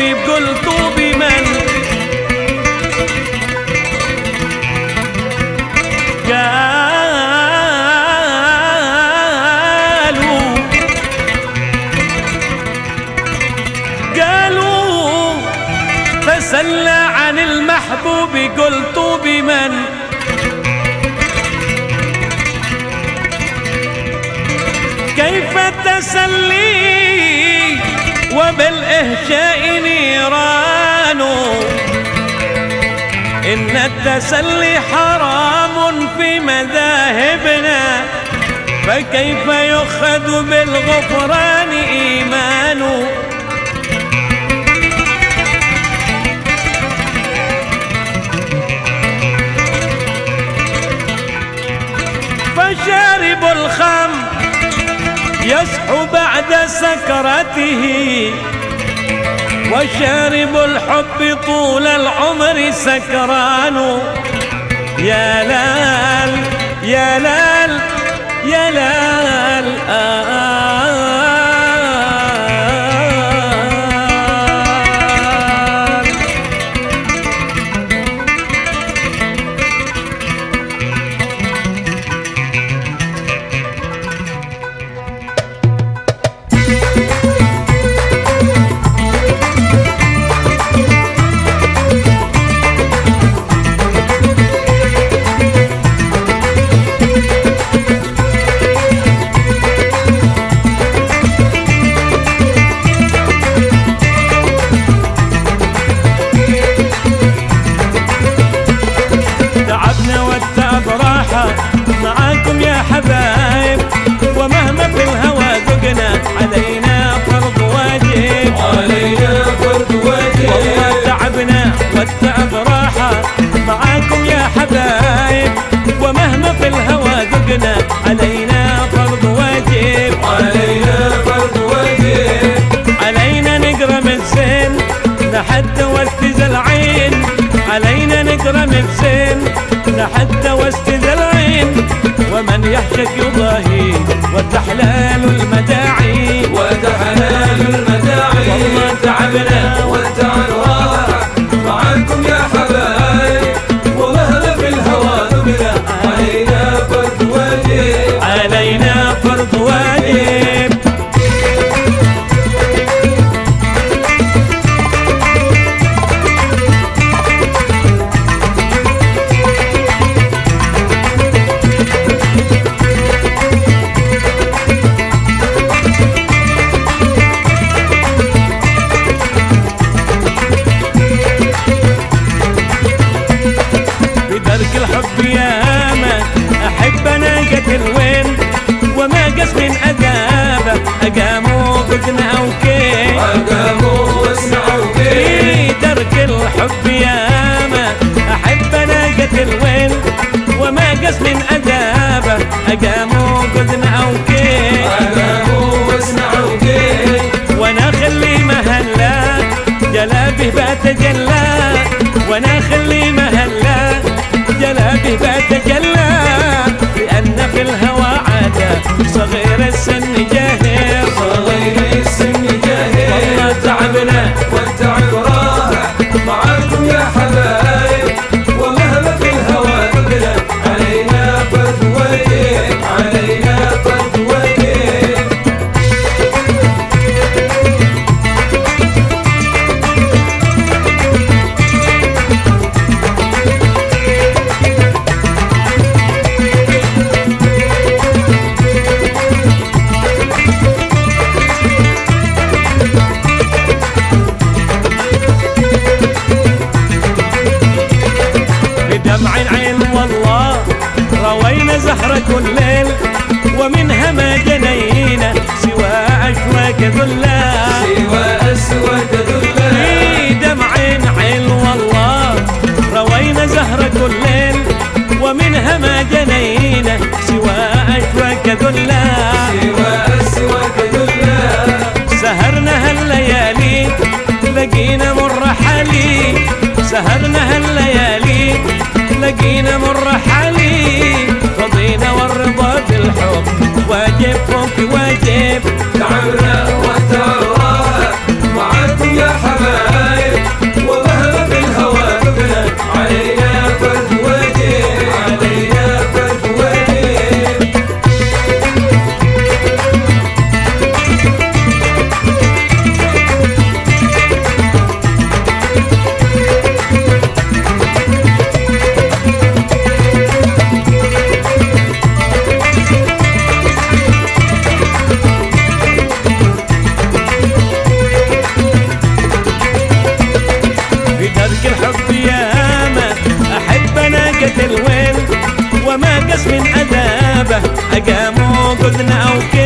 محبوبي بقول طوبي من؟ قالوا قالوا تسلى عن المحبوب قلت بمن كيف التسلي وبالإهشاء نيران. إن التسلي حرام في مذاهبنا فكيف يؤخذ بالغفران إيمان؟ سكرته وشارب الحب طول العمر سكران. يا لال يا لال يا لال آل ومن يحشك يضاهي بدرك الحب ياما أحب أنا قتل وين وما قس من اذابه أقاموا بدنا أو كيف أقاموا واسمعوا كيف في درك الحب ياما أحب أنا قتل وين وما قس من اذابه أقاموا بدنا أو كيف أقاموا واسمعوا كيف وأنا خلي مهلا. جلابه بتجلى وأنا خلي مهلا جلابه بتجلى لأن في الهوى عادة صغير السن جنينا سوى أقاموا قدنا